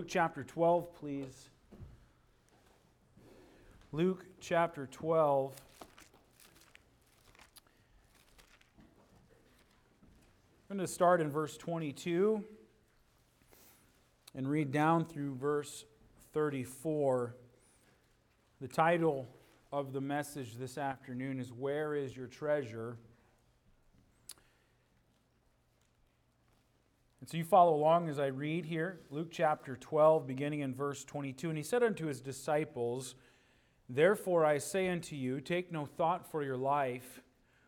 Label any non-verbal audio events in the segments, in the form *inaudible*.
Luke chapter 12, please. Luke chapter 12. I'm going to start in verse 22 and read down through verse 34. The title of the message this afternoon is Where is Your Treasure? And so you follow along as I read here, Luke chapter 12, beginning in verse 22. And he said unto his disciples, Therefore I say unto you, take no thought for your life,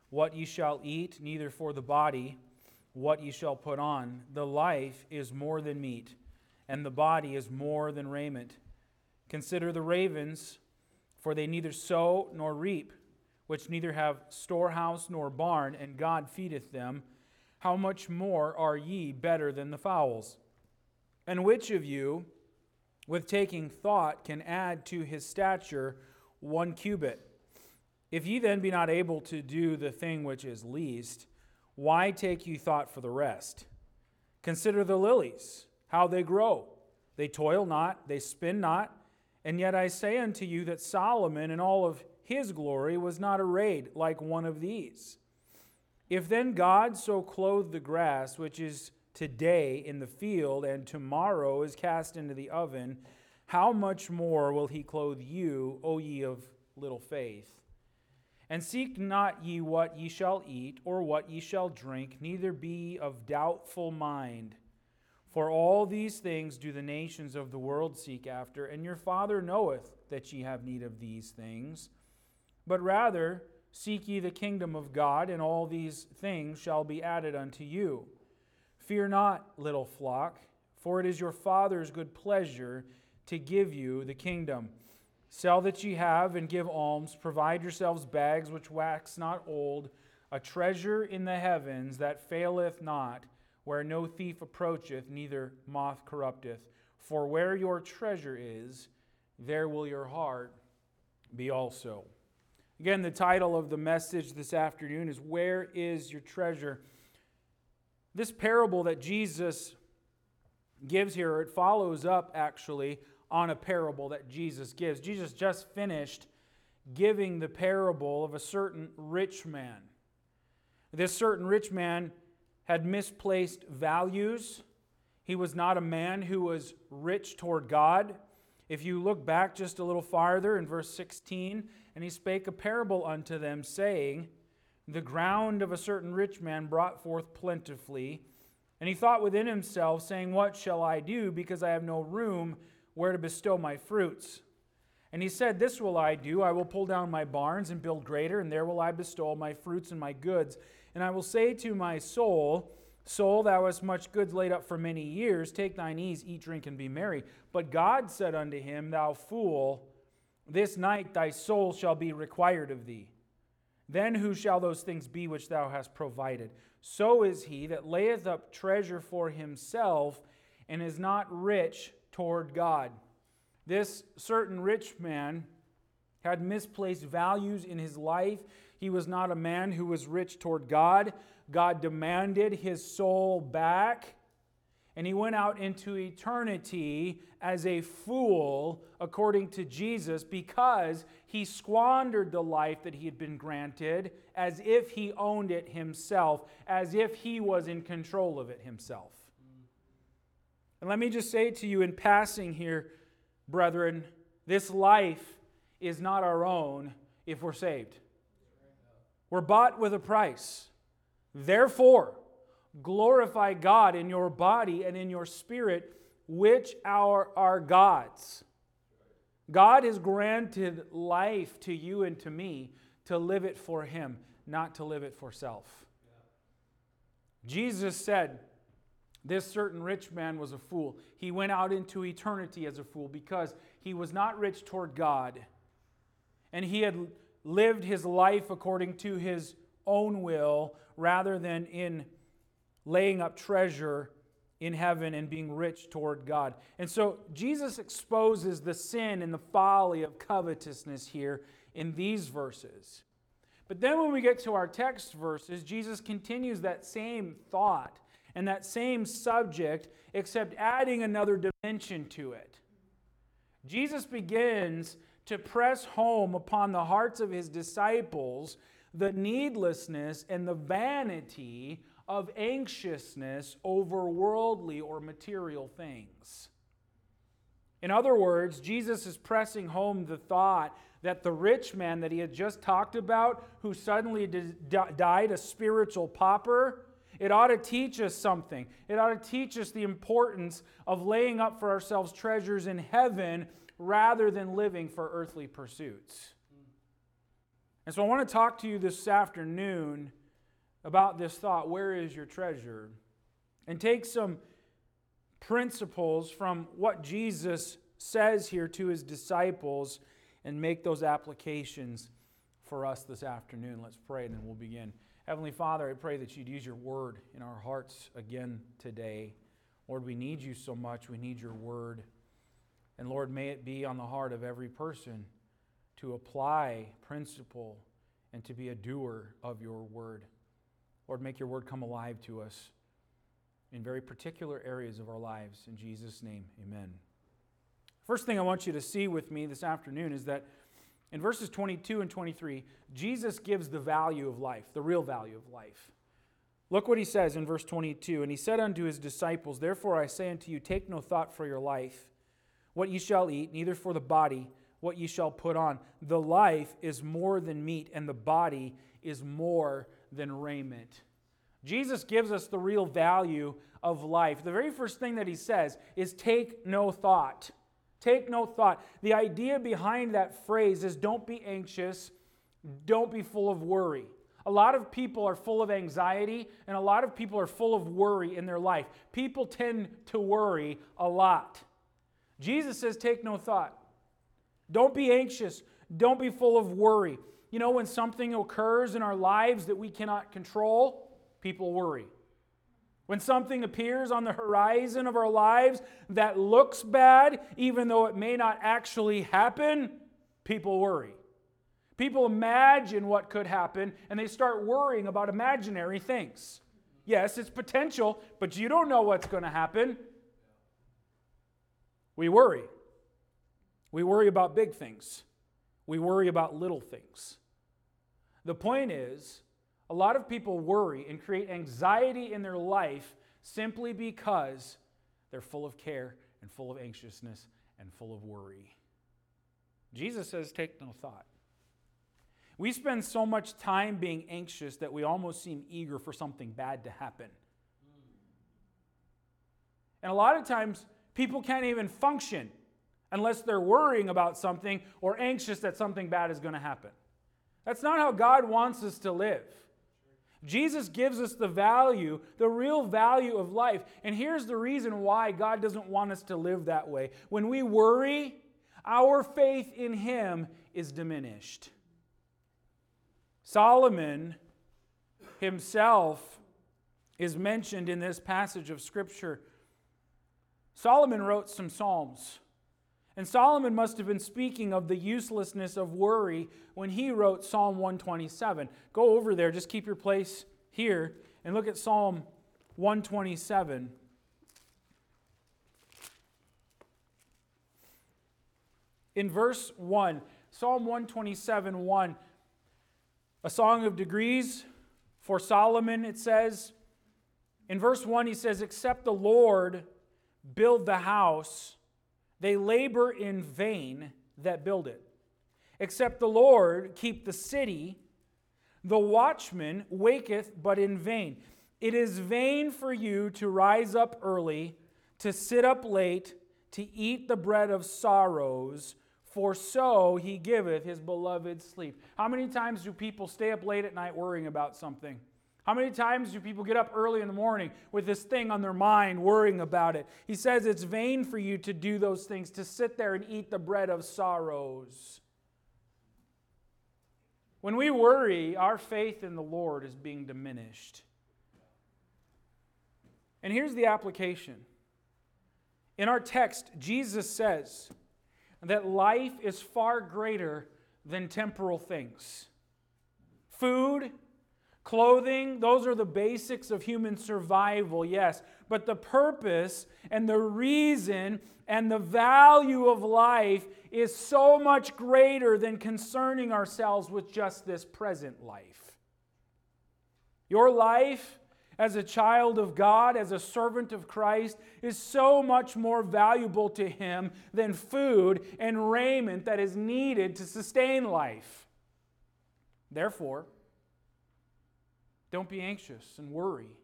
what ye shall eat, neither for the body, what ye shall put on. The life is more than meat, and the body is more than raiment. Consider the ravens, for they neither sow nor reap, which neither have storehouse nor barn, and God feedeth them how much more are ye better than the fowls? And which of you, with taking thought, can add to his stature one cubit? If ye then be not able to do the thing which is least, why take ye thought for the rest? Consider the lilies, how they grow. They toil not, they spin not. And yet I say unto you that Solomon in all of his glory was not arrayed like one of these. If then God so clothe the grass, which is today in the field and tomorrow is cast into the oven, how much more will he clothe you, O ye of little faith? And seek not ye what ye shall eat, or what ye shall drink, neither be of doubtful mind. For all these things do the nations of the world seek after, and your Father knoweth that ye have need of these things. But rather, Seek ye the kingdom of God, and all these things shall be added unto you. Fear not, little flock, for it is your Father's good pleasure to give you the kingdom. Sell that ye have, and give alms. Provide yourselves bags which wax not old, a treasure in the heavens that faileth not, where no thief approacheth, neither moth corrupteth. For where your treasure is, there will your heart be also. Again, the title of the message this afternoon is Where is Your Treasure? This parable that Jesus gives here, it follows up actually on a parable that Jesus gives. Jesus just finished giving the parable of a certain rich man. This certain rich man had misplaced values. He was not a man who was rich toward God. If you look back just a little farther in verse 16, and he spake a parable unto them, saying, The ground of a certain rich man brought forth plentifully. And he thought within himself, saying, What shall I do, because I have no room where to bestow my fruits? And he said, This will I do. I will pull down my barns and build greater, and there will I bestow my fruits and my goods. And I will say to my soul, Soul, thou hast much goods laid up for many years. Take thine ease, eat, drink, and be merry. But God said unto him, Thou fool, this night thy soul shall be required of thee. Then who shall those things be which thou hast provided? So is he that layeth up treasure for himself and is not rich toward God. This certain rich man had misplaced values in his life. He was not a man who was rich toward God. God demanded his soul back and he went out into eternity as a fool, according to Jesus, because he squandered the life that he had been granted as if he owned it himself, as if he was in control of it himself. And let me just say to you in passing here, brethren, this life is not our own if we're saved. We're bought with a price. Therefore, glorify God in your body and in your spirit, which are our God's. God has granted life to you and to me to live it for Him, not to live it for self. Jesus said, This certain rich man was a fool. He went out into eternity as a fool because he was not rich toward God. And he had lived his life according to his own will rather than in laying up treasure in heaven and being rich toward God. And so Jesus exposes the sin and the folly of covetousness here in these verses. But then when we get to our text verses, Jesus continues that same thought. and that same subject, except adding another dimension to it. Jesus begins to press home upon the hearts of his disciples the needlessness and the vanity of anxiousness over worldly or material things. In other words, Jesus is pressing home the thought that the rich man that he had just talked about, who suddenly died a spiritual pauper, it ought to teach us something. It ought to teach us the importance of laying up for ourselves treasures in heaven rather than living for earthly pursuits. And so I want to talk to you this afternoon about this thought where is your treasure? And take some principles from what Jesus says here to his disciples and make those applications for us this afternoon. Let's pray and then we'll begin. Heavenly Father, I pray that you'd use your word in our hearts again today. Lord, we need you so much. We need your word. And Lord, may it be on the heart of every person to apply principle and to be a doer of your word. Lord, make your word come alive to us in very particular areas of our lives. In Jesus' name, amen. First thing I want you to see with me this afternoon is that in verses 22 and 23, Jesus gives the value of life, the real value of life. Look what he says in verse 22 And he said unto his disciples, Therefore I say unto you, take no thought for your life, what ye shall eat, neither for the body, what ye shall put on. The life is more than meat, and the body is more than raiment. Jesus gives us the real value of life. The very first thing that he says is take no thought. Take no thought. The idea behind that phrase is don't be anxious, don't be full of worry. A lot of people are full of anxiety, and a lot of people are full of worry in their life. People tend to worry a lot. Jesus says, Take no thought. Don't be anxious. Don't be full of worry. You know, when something occurs in our lives that we cannot control, people worry. When something appears on the horizon of our lives that looks bad, even though it may not actually happen, people worry. People imagine what could happen and they start worrying about imaginary things. Yes, it's potential, but you don't know what's going to happen. We worry. We worry about big things, we worry about little things. The point is, a lot of people worry and create anxiety in their life simply because they're full of care and full of anxiousness and full of worry. Jesus says, Take no thought. We spend so much time being anxious that we almost seem eager for something bad to happen. And a lot of times, people can't even function unless they're worrying about something or anxious that something bad is going to happen. That's not how God wants us to live. Jesus gives us the value, the real value of life. And here's the reason why God doesn't want us to live that way. When we worry, our faith in Him is diminished. Solomon himself is mentioned in this passage of Scripture. Solomon wrote some Psalms. And Solomon must have been speaking of the uselessness of worry when he wrote Psalm 127. Go over there, just keep your place here, and look at Psalm 127. In verse 1, Psalm 127 1, a song of degrees for Solomon, it says. In verse 1, he says, Except the Lord build the house, they labor in vain that build it. Except the Lord keep the city, the watchman waketh but in vain. It is vain for you to rise up early, to sit up late, to eat the bread of sorrows, for so he giveth his beloved sleep. How many times do people stay up late at night worrying about something? How many times do people get up early in the morning with this thing on their mind, worrying about it? He says it's vain for you to do those things, to sit there and eat the bread of sorrows. When we worry, our faith in the Lord is being diminished. And here's the application. In our text, Jesus says that life is far greater than temporal things. Food, Clothing, those are the basics of human survival, yes. But the purpose and the reason and the value of life is so much greater than concerning ourselves with just this present life. Your life as a child of God, as a servant of Christ, is so much more valuable to Him than food and raiment that is needed to sustain life. Therefore, don't be anxious and worry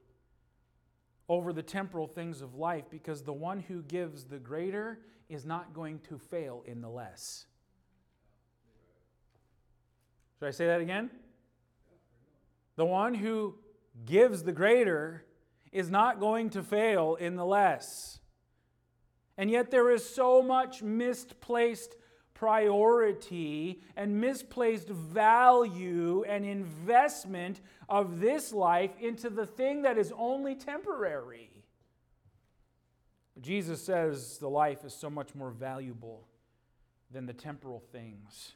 over the temporal things of life because the one who gives the greater is not going to fail in the less. Should I say that again? The one who gives the greater is not going to fail in the less. And yet, there is so much misplaced priority and misplaced value and investment of this life into the thing that is only temporary. Jesus says the life is so much more valuable than the temporal things.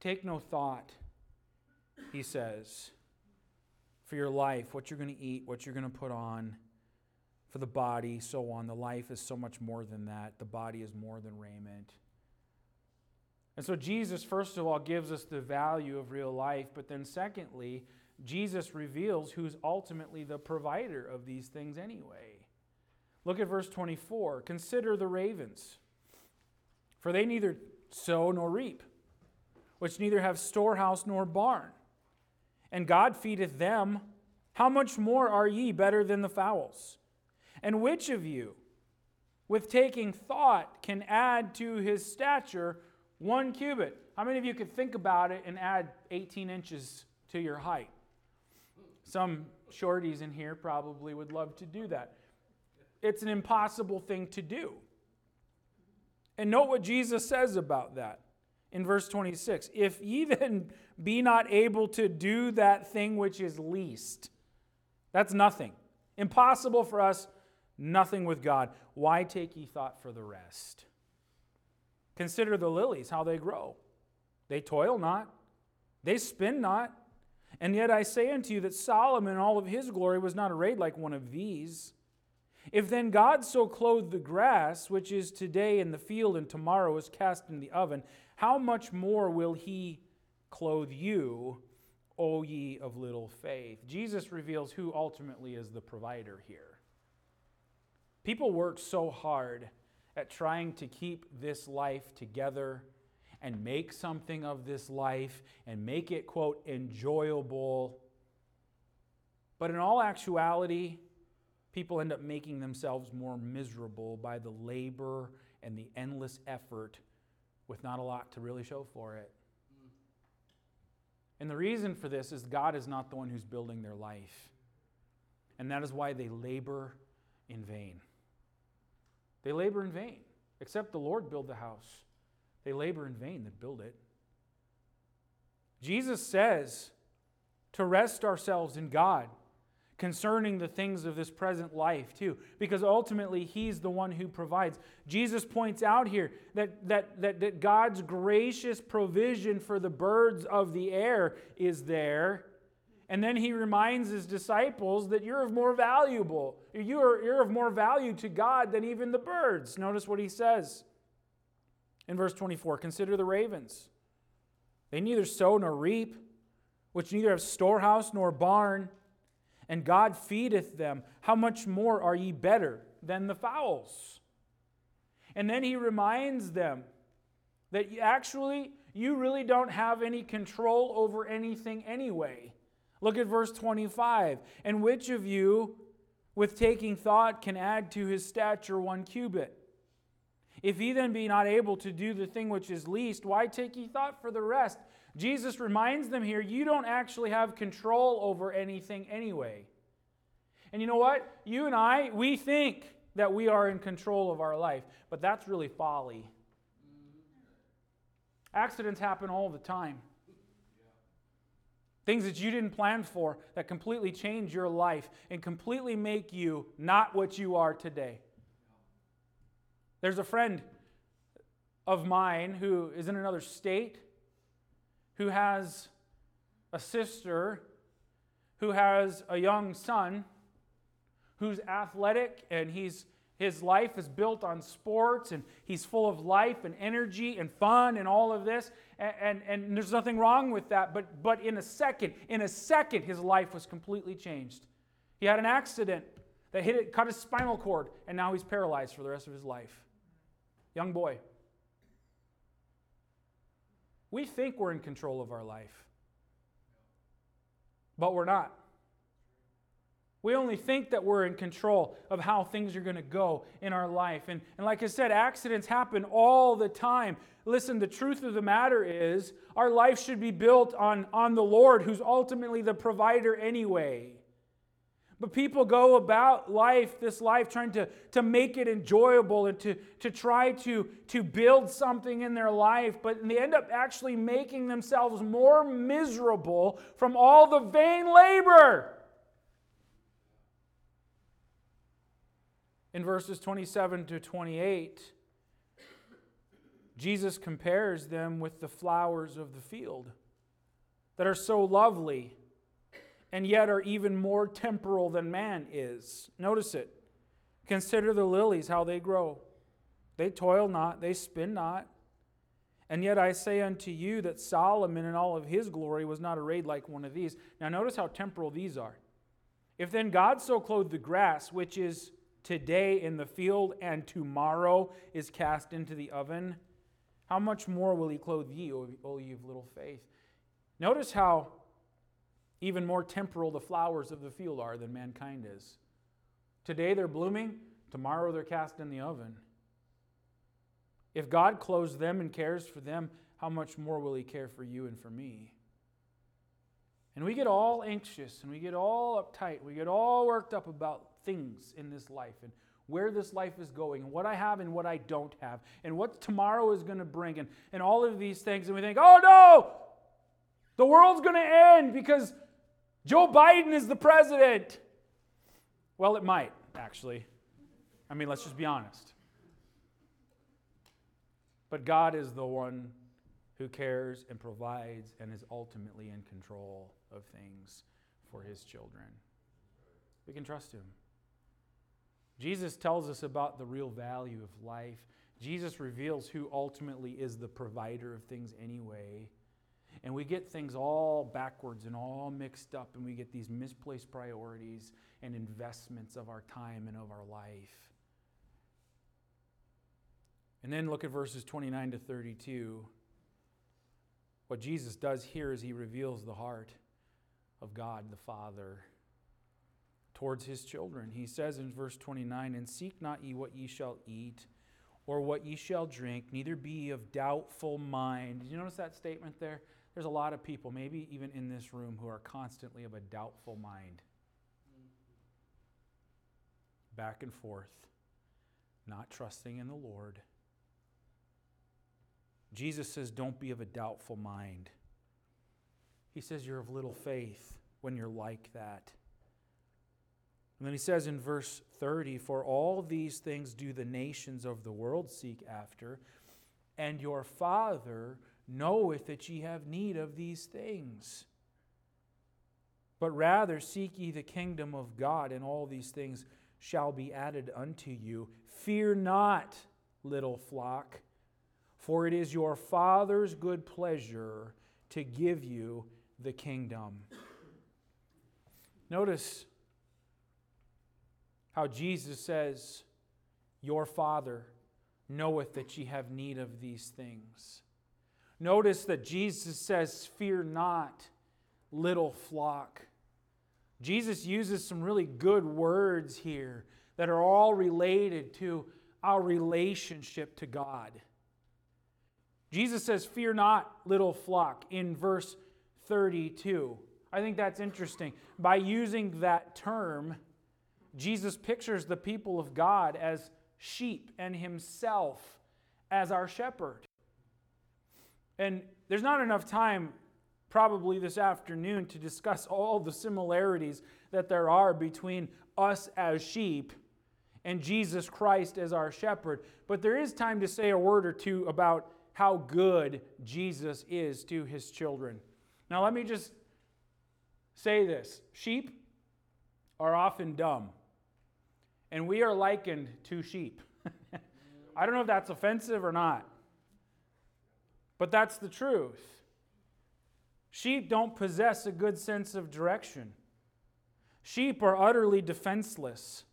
Take no thought, he says for your life, what you're going to eat, what you're going to put on, for the body, so on. The life is so much more than that. The body is more than raiment. And so, Jesus, first of all, gives us the value of real life, but then, secondly, Jesus reveals who's ultimately the provider of these things anyway. Look at verse 24. Consider the ravens, for they neither sow nor reap, which neither have storehouse nor barn and God feedeth them, how much more are ye better than the fowls? And which of you, with taking thought, can add to his stature one cubit? How many of you could think about it and add 18 inches to your height? Some shorties in here probably would love to do that. It's an impossible thing to do. And note what Jesus says about that in verse 26. If ye *laughs* then be not able to do that thing which is least. That's nothing. Impossible for us, nothing with God. Why take ye thought for the rest? Consider the lilies, how they grow. They toil not, they spin not. And yet I say unto you that Solomon in all of his glory was not arrayed like one of these. If then God so clothed the grass, which is today in the field and tomorrow is cast in the oven, how much more will he clothe you, O ye of little faith. Jesus reveals who ultimately is the provider here. People work so hard at trying to keep this life together and make something of this life and make it, quote, enjoyable. But in all actuality, people end up making themselves more miserable by the labor and the endless effort with not a lot to really show for it. And the reason for this is God is not the one who's building their life. And that is why they labor in vain. They labor in vain. Except the Lord build the house. They labor in vain that build it. Jesus says to rest ourselves in God concerning the things of this present life, too, because ultimately He's the one who provides. Jesus points out here that, that, that, that God's gracious provision for the birds of the air is there. And then he reminds his disciples that you're of more valuable. You're, you're of more value to God than even the birds. Notice what he says in verse 24 Consider the ravens. They neither sow nor reap, which neither have storehouse nor barn and God feedeth them, how much more are ye better than the fowls? And then he reminds them that actually you really don't have any control over anything anyway. Look at verse 25. And which of you, with taking thought, can add to his stature one cubit? If he then be not able to do the thing which is least, why take ye thought for the rest? Jesus reminds them here you don't actually have control over anything anyway. And you know what? You and I, we think that we are in control of our life, but that's really folly. Accidents happen all the time. Things that you didn't plan for that completely change your life and completely make you not what you are today. There's a friend of mine who is in another state who has a sister who has a young son who's athletic and he's his life is built on sports and he's full of life and energy and fun and all of this. And, and, and, there's nothing wrong with that. But, but in a second, in a second, his life was completely changed. He had an accident that hit it, cut his spinal cord, and now he's paralyzed for the rest of his life. Young boy. We think we're in control of our life, but we're not. We only think that we're in control of how things are going to go in our life. And, and like I said, accidents happen all the time. Listen, the truth of the matter is our life should be built on, on the Lord, who's ultimately the provider anyway. But people go about life, this life, trying to, to make it enjoyable and to, to try to, to build something in their life, but they end up actually making themselves more miserable from all the vain labor. In verses 27 to 28, Jesus compares them with the flowers of the field that are so lovely and yet are even more temporal than man is. Notice it. Consider the lilies, how they grow. They toil not, they spin not. And yet I say unto you that Solomon in all of his glory was not arrayed like one of these. Now notice how temporal these are. If then God so clothed the grass, which is today in the field and tomorrow is cast into the oven, how much more will he clothe ye, O ye of little faith? Notice how even more temporal the flowers of the field are than mankind is. Today they're blooming, tomorrow they're cast in the oven. If God clothes them and cares for them, how much more will he care for you and for me? And we get all anxious and we get all uptight. We get all worked up about things in this life and where this life is going and what I have and what I don't have and what tomorrow is going to bring and, and all of these things. And we think, oh no, the world's going to end because Joe Biden is the president. Well, it might, actually. I mean, let's just be honest. But God is the one who cares and provides and is ultimately in control of things for his children. We can trust him. Jesus tells us about the real value of life. Jesus reveals who ultimately is the provider of things anyway. And we get things all backwards and all mixed up, and we get these misplaced priorities and investments of our time and of our life. And then look at verses 29 to 32. What Jesus does here is he reveals the heart of God the Father towards his children. He says in verse 29 And seek not ye what ye shall eat or what ye shall drink, neither be ye of doubtful mind. Did you notice that statement there? There's a lot of people, maybe even in this room, who are constantly of a doubtful mind. Back and forth, not trusting in the Lord. Jesus says, Don't be of a doubtful mind. He says, You're of little faith when you're like that. And then he says in verse 30 For all these things do the nations of the world seek after, and your Father knoweth that ye have need of these things. But rather seek ye the kingdom of God, and all these things shall be added unto you. Fear not, little flock, for it is your Father's good pleasure to give you the kingdom. Notice how Jesus says, Your Father knoweth that ye have need of these things. Notice that Jesus says, Fear not, little flock. Jesus uses some really good words here that are all related to our relationship to God. Jesus says, Fear not, little flock, in verse 32. I think that's interesting. By using that term, Jesus pictures the people of God as sheep and himself as our shepherd. And there's not enough time, probably this afternoon, to discuss all the similarities that there are between us as sheep and Jesus Christ as our shepherd. But there is time to say a word or two about how good Jesus is to his children. Now, let me just say this sheep are often dumb, and we are likened to sheep. *laughs* I don't know if that's offensive or not, but that's the truth. Sheep don't possess a good sense of direction. Sheep are utterly defenseless.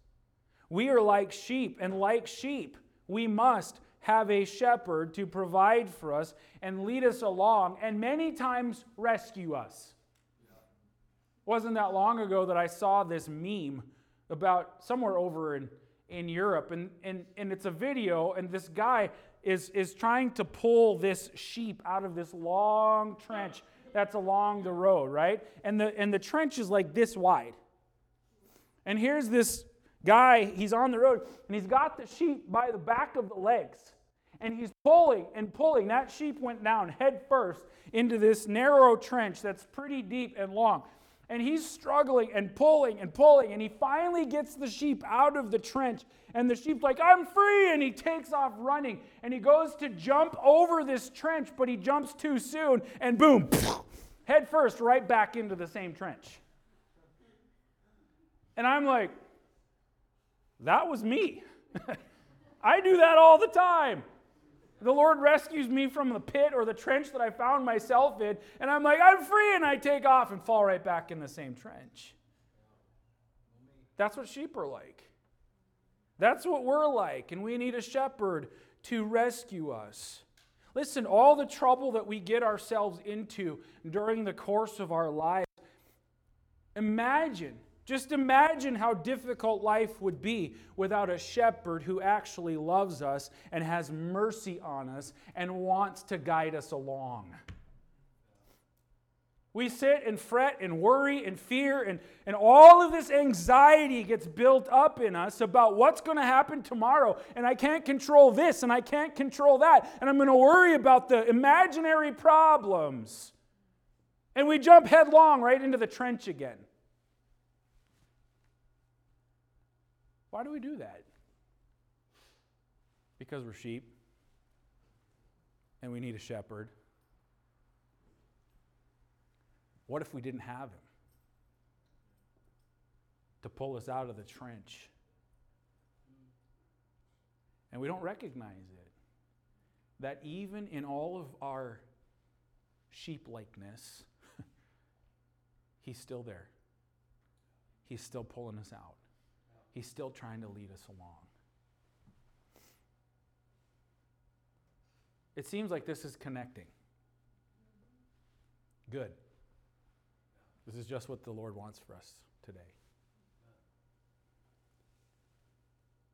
We are like sheep, and like sheep, we must have a shepherd to provide for us and lead us along, and many times rescue us. Wasn't that long ago that I saw this meme about somewhere over in, in Europe, and, and, and it's a video, and this guy is, is trying to pull this sheep out of this long trench that's along the road, right? And the, and the trench is like this wide. And here's this guy, he's on the road, and he's got the sheep by the back of the legs. And he's pulling and pulling. That sheep went down head first into this narrow trench that's pretty deep and long. And he's struggling and pulling and pulling. And he finally gets the sheep out of the trench. And the sheep's like, I'm free. And he takes off running. And he goes to jump over this trench, but he jumps too soon. And boom, *laughs* head first, right back into the same trench. And I'm like, that was me. *laughs* I do that all the time. The Lord rescues me from the pit or the trench that I found myself in, and I'm like, I'm free, and I take off and fall right back in the same trench. That's what sheep are like. That's what we're like, and we need a shepherd to rescue us. Listen, all the trouble that we get ourselves into during the course of our lives, imagine just imagine how difficult life would be without a shepherd who actually loves us and has mercy on us and wants to guide us along. We sit and fret and worry and fear, and, and all of this anxiety gets built up in us about what's going to happen tomorrow. And I can't control this, and I can't control that. And I'm going to worry about the imaginary problems. And we jump headlong right into the trench again. Why do we do that? Because we're sheep and we need a shepherd. What if we didn't have him to pull us out of the trench? And we don't recognize it. That even in all of our sheep likeness, *laughs* he's still there. He's still pulling us out. He's still trying to lead us along. It seems like this is connecting. Good. This is just what the Lord wants for us today.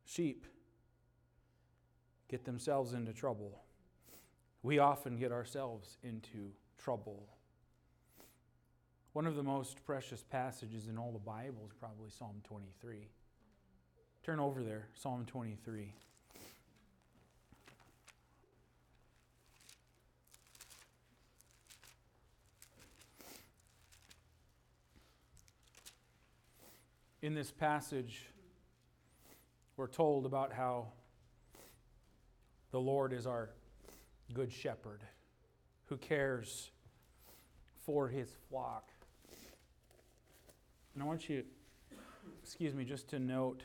Sheep get themselves into trouble. We often get ourselves into trouble. One of the most precious passages in all the Bible is probably Psalm 23. Turn over there, Psalm 23. In this passage, we're told about how the Lord is our good shepherd who cares for his flock. And I want you, excuse me, just to note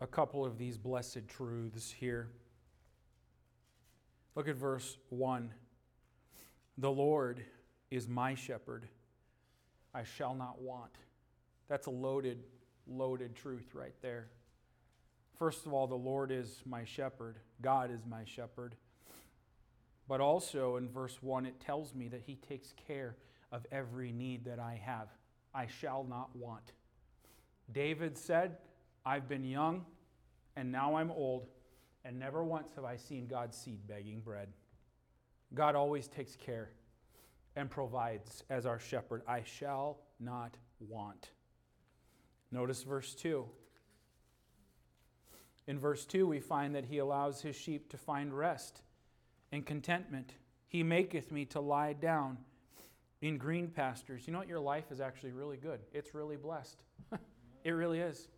a couple of these blessed truths here. Look at verse 1. The Lord is my shepherd, I shall not want. That's a loaded, loaded truth right there. First of all, the Lord is my shepherd, God is my shepherd. But also in verse 1, it tells me that He takes care of every need that I have. I shall not want. David said, I've been young and now I'm old, and never once have I seen God's seed begging bread. God always takes care and provides as our shepherd. I shall not want. Notice verse 2. In verse 2, we find that he allows his sheep to find rest and contentment. He maketh me to lie down in green pastures. You know what? Your life is actually really good. It's really blessed. *laughs* it really is.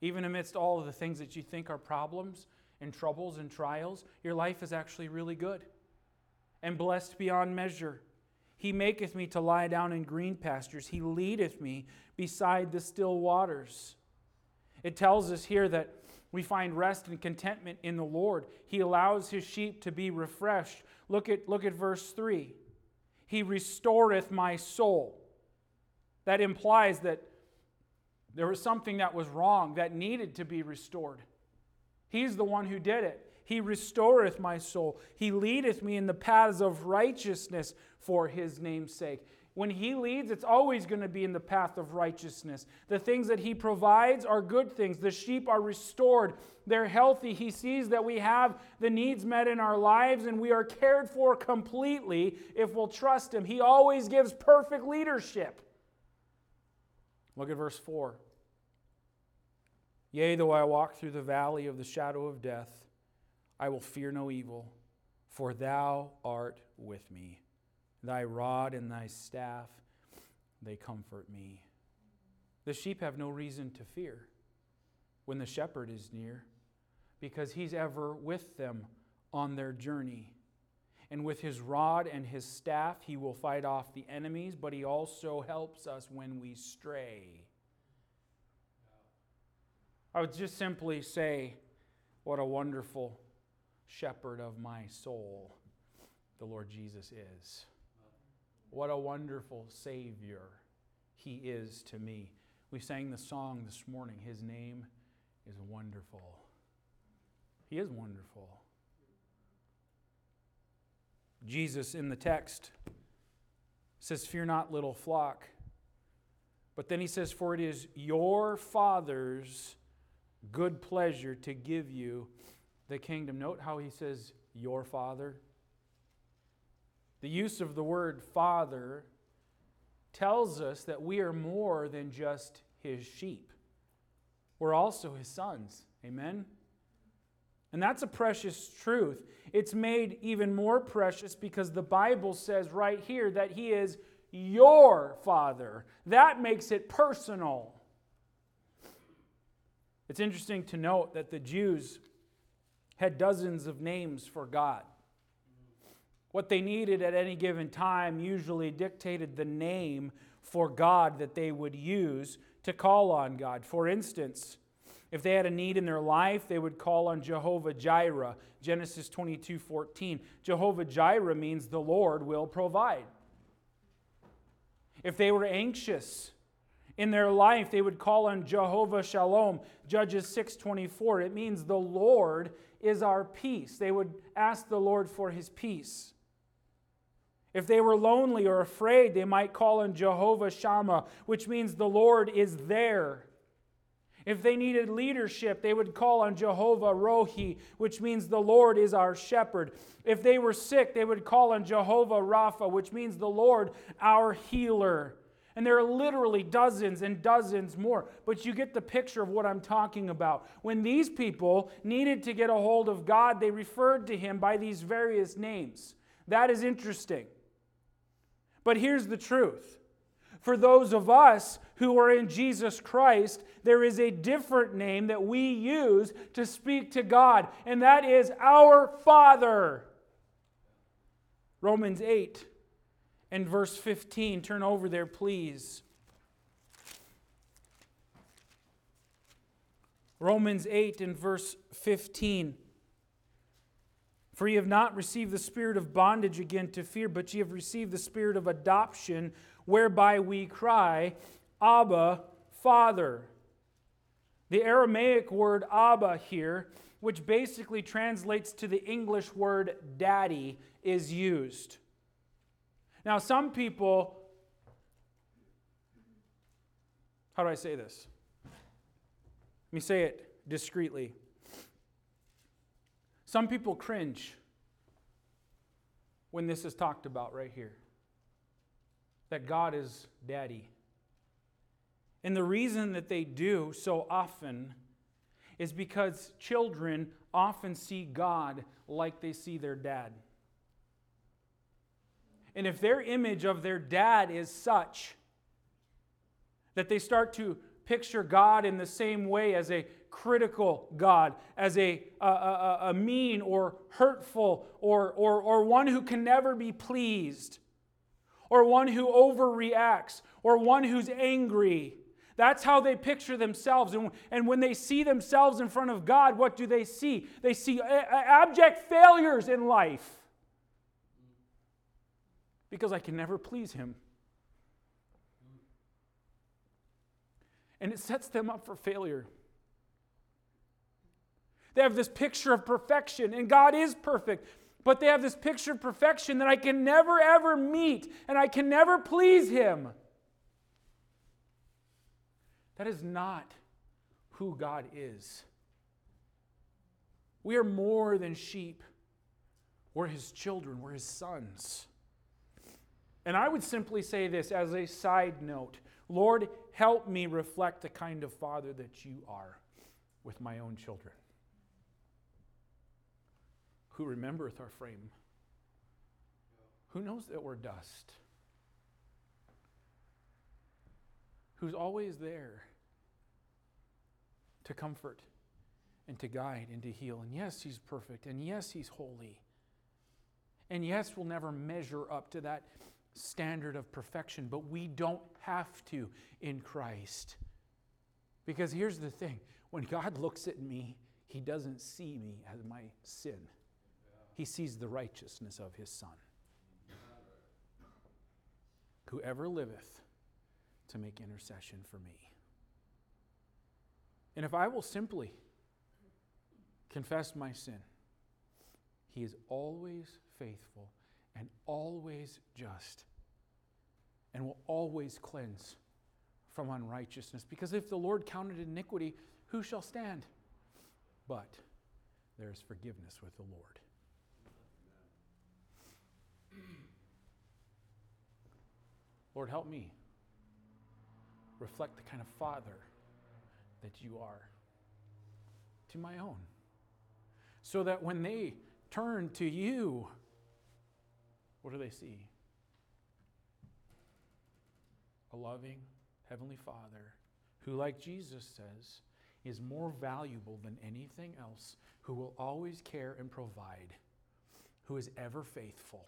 Even amidst all of the things that you think are problems and troubles and trials, your life is actually really good and blessed beyond measure. He maketh me to lie down in green pastures. He leadeth me beside the still waters. It tells us here that we find rest and contentment in the Lord. He allows his sheep to be refreshed. Look at, look at verse 3. He restoreth my soul. That implies that there was something that was wrong that needed to be restored. He's the one who did it. He restoreth my soul. He leadeth me in the paths of righteousness for his name's sake. When he leads, it's always going to be in the path of righteousness. The things that he provides are good things. The sheep are restored, they're healthy. He sees that we have the needs met in our lives and we are cared for completely if we'll trust him. He always gives perfect leadership. Look at verse 4. Yea, though I walk through the valley of the shadow of death, I will fear no evil, for thou art with me. Thy rod and thy staff, they comfort me. The sheep have no reason to fear when the shepherd is near, because he's ever with them on their journey. And with his rod and his staff, he will fight off the enemies, but he also helps us when we stray. I would just simply say, what a wonderful shepherd of my soul the Lord Jesus is. What a wonderful Savior He is to me. We sang the song this morning, His name is wonderful. He is wonderful. Jesus in the text says, Fear not, little flock. But then he says, For it is your Father's good pleasure to give you the kingdom. Note how he says, Your Father. The use of the word father tells us that we are more than just his sheep. We're also his sons. Amen? And that's a precious truth. It's made even more precious because the Bible says right here that he is your father. That makes it personal. It's interesting to note that the Jews had dozens of names for God. What they needed at any given time usually dictated the name for God that they would use to call on God. For instance, if they had a need in their life, they would call on Jehovah Jireh, Genesis 22 14. Jehovah Jireh means the Lord will provide. If they were anxious in their life, they would call on Jehovah Shalom, Judges 6:24. It means the Lord is our peace. They would ask the Lord for his peace. If they were lonely or afraid, they might call on Jehovah Shammah, which means the Lord is there. If they needed leadership, they would call on Jehovah Rohi, which means the Lord is our shepherd. If they were sick, they would call on Jehovah Rapha, which means the Lord our healer. And there are literally dozens and dozens more. But you get the picture of what I'm talking about. When these people needed to get a hold of God, they referred to him by these various names. That is interesting. But here's the truth for those of us who are in Jesus Christ, there is a different name that we use to speak to God, and that is our Father. Romans 8 and verse 15. Turn over there, please. Romans 8 and verse 15. For ye have not received the spirit of bondage again to fear, but ye have received the spirit of adoption, whereby we cry, Abba, Father. The Aramaic word Abba here, which basically translates to the English word daddy, is used. Now, some people, how do I say this? Let me say it discreetly. Some people cringe when this is talked about right here that God is daddy. And the reason that they do so often is because children often see God like they see their dad. And if their image of their dad is such that they start to picture God in the same way as a critical God, as a, a, a, a mean or hurtful or, or, or one who can never be pleased, or one who overreacts, or one who's angry. That's how they picture themselves. And, and when they see themselves in front of God, what do they see? They see abject failures in life. Because I can never please Him. And it sets them up for failure. They have this picture of perfection, and God is perfect. But they have this picture of perfection that I can never ever meet, and I can never please Him. That is not who God is. We are more than sheep. We're His children, we're His sons. And I would simply say this as a side note Lord, help me reflect the kind of father that you are with my own children who remembereth our frame, who knows that we're dust, who's always there to comfort and to guide and to heal. And yes, He's perfect. And yes, He's holy. And yes, we'll never measure up to that standard of perfection, but we don't have to in Christ. Because here's the thing when God looks at me, He doesn't see me as my sin he sees the righteousness of his Son. Whoever liveth to make intercession for me. And if I will simply confess my sin, he is always faithful and always just and will always cleanse from unrighteousness. Because if the Lord counted iniquity, who shall stand? But there is forgiveness with the Lord. Lord, help me reflect the kind of father that you are to my own. So that when they turn to you, what do they see? A loving Heavenly Father who, like Jesus says, is more valuable than anything else, who will always care and provide, who is ever faithful.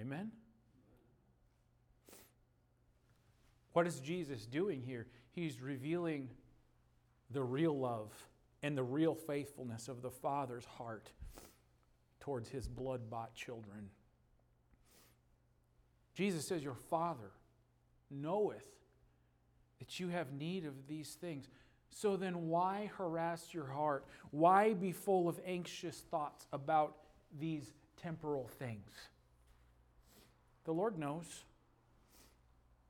Amen? What is Jesus doing here? He's revealing the real love and the real faithfulness of the Father's heart towards his blood bought children. Jesus says, Your Father knoweth that you have need of these things. So then, why harass your heart? Why be full of anxious thoughts about these temporal things? The Lord knows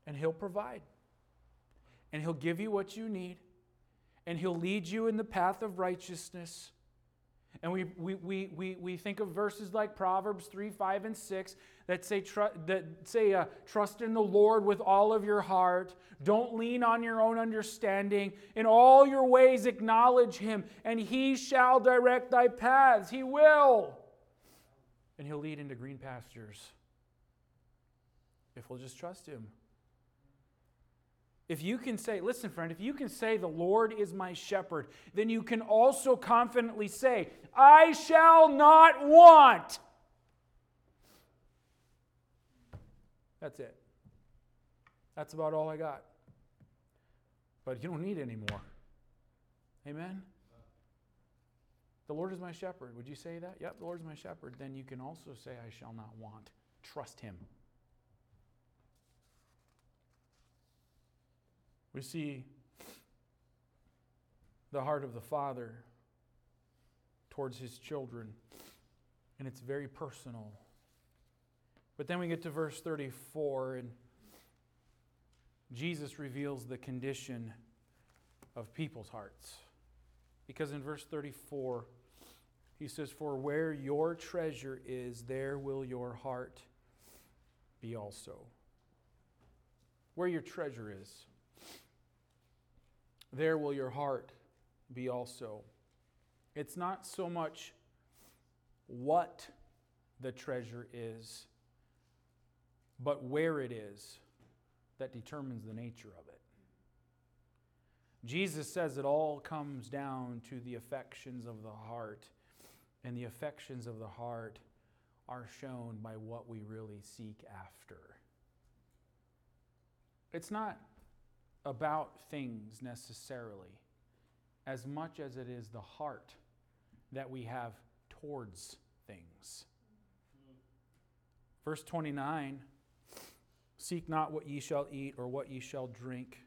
and He'll provide. And He'll give you what you need, and He'll lead you in the path of righteousness. And we, we, we, we, we think of verses like Proverbs 3, 5, and 6 that say, tr- that say uh, trust in the Lord with all of your heart. Don't lean on your own understanding. In all your ways acknowledge Him, and He shall direct thy paths. He will. And He'll lead into green pastures if we'll just trust Him. If you can say, listen, friend, if you can say, the Lord is my shepherd, then you can also confidently say, I shall not want. That's it. That's about all I got. But you don't need any more. Amen? The Lord is my shepherd. Would you say that? Yep, the Lord is my shepherd. Then you can also say, I shall not want. Trust Him. We see the heart of the Father towards his children, and it's very personal. But then we get to verse 34, and Jesus reveals the condition of people's hearts. Because in verse 34, he says, For where your treasure is, there will your heart be also. Where your treasure is there will your heart be also. It's not so much what the treasure is, but where it is that determines the nature of it. Jesus says it all comes down to the affections of the heart, and the affections of the heart are shown by what we really seek after. It's not about things necessarily as much as it is the heart that we have towards things. Verse 29 Seek not what ye shall eat or what ye shall drink,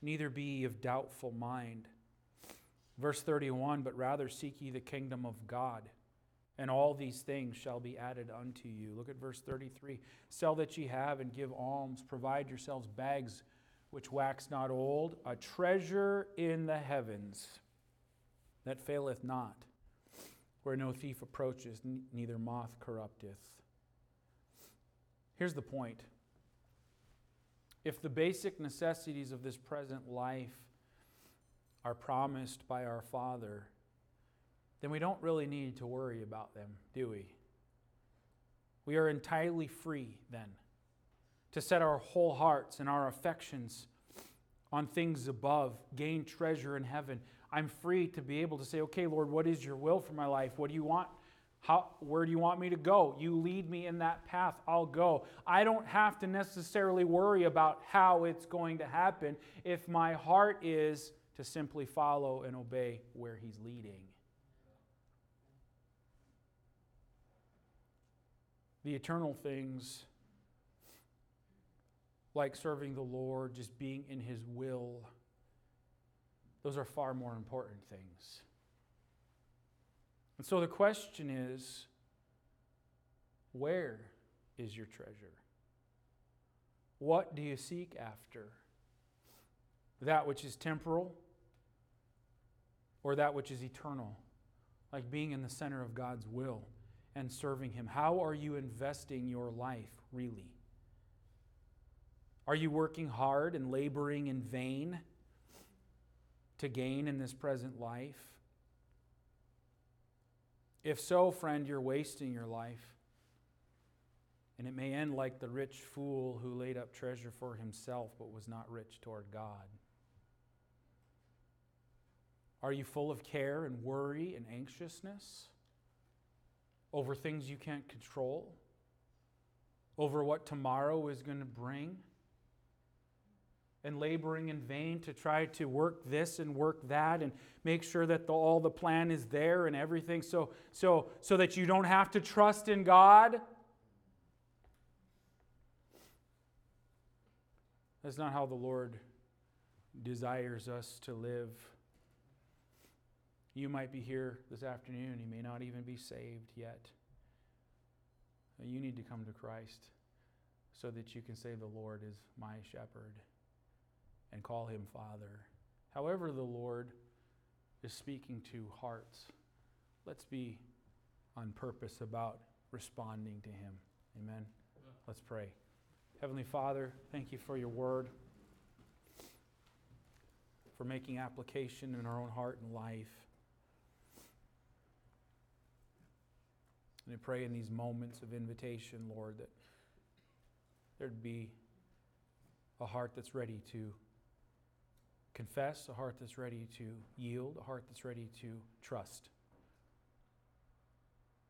neither be ye of doubtful mind. Verse 31 But rather seek ye the kingdom of God, and all these things shall be added unto you. Look at verse 33 Sell that ye have and give alms, provide yourselves bags which wax not old, a treasure in the heavens that faileth not, where no thief approaches, neither moth corrupteth. Here's the point. If the basic necessities of this present life are promised by our Father, then we don't really need to worry about them, do we? We are entirely free then to set our whole hearts and our affections on things above, gain treasure in heaven. I'm free to be able to say, okay, Lord, what is your will for my life? What do you want? How, where do you want me to go? You lead me in that path, I'll go. I don't have to necessarily worry about how it's going to happen if my heart is to simply follow and obey where He's leading. The eternal things, like serving the Lord, just being in His will, those are far more important things. And so the question is where is your treasure? What do you seek after? That which is temporal or that which is eternal? Like being in the center of God's will and serving Him. How are you investing your life, really? Are you working hard and laboring in vain to gain in this present life? If so, friend, you're wasting your life. And it may end like the rich fool who laid up treasure for himself but was not rich toward God. Are you full of care and worry and anxiousness over things you can't control? Over what tomorrow is going to bring? And laboring in vain to try to work this and work that and make sure that the, all the plan is there and everything so, so, so that you don't have to trust in God. That's not how the Lord desires us to live. You might be here this afternoon, you may not even be saved yet. You need to come to Christ so that you can say, The Lord is my shepherd and call him Father. However, the Lord is speaking to hearts, let's be on purpose about responding to him. Amen. Let's pray. Heavenly Father, thank you for your word, for making application in our own heart and life. And I pray in these moments of invitation, Lord, that there'd be a heart that's ready to confess, a heart that's ready to yield, a heart that's ready to trust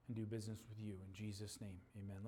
and do business with you. In Jesus' name, amen.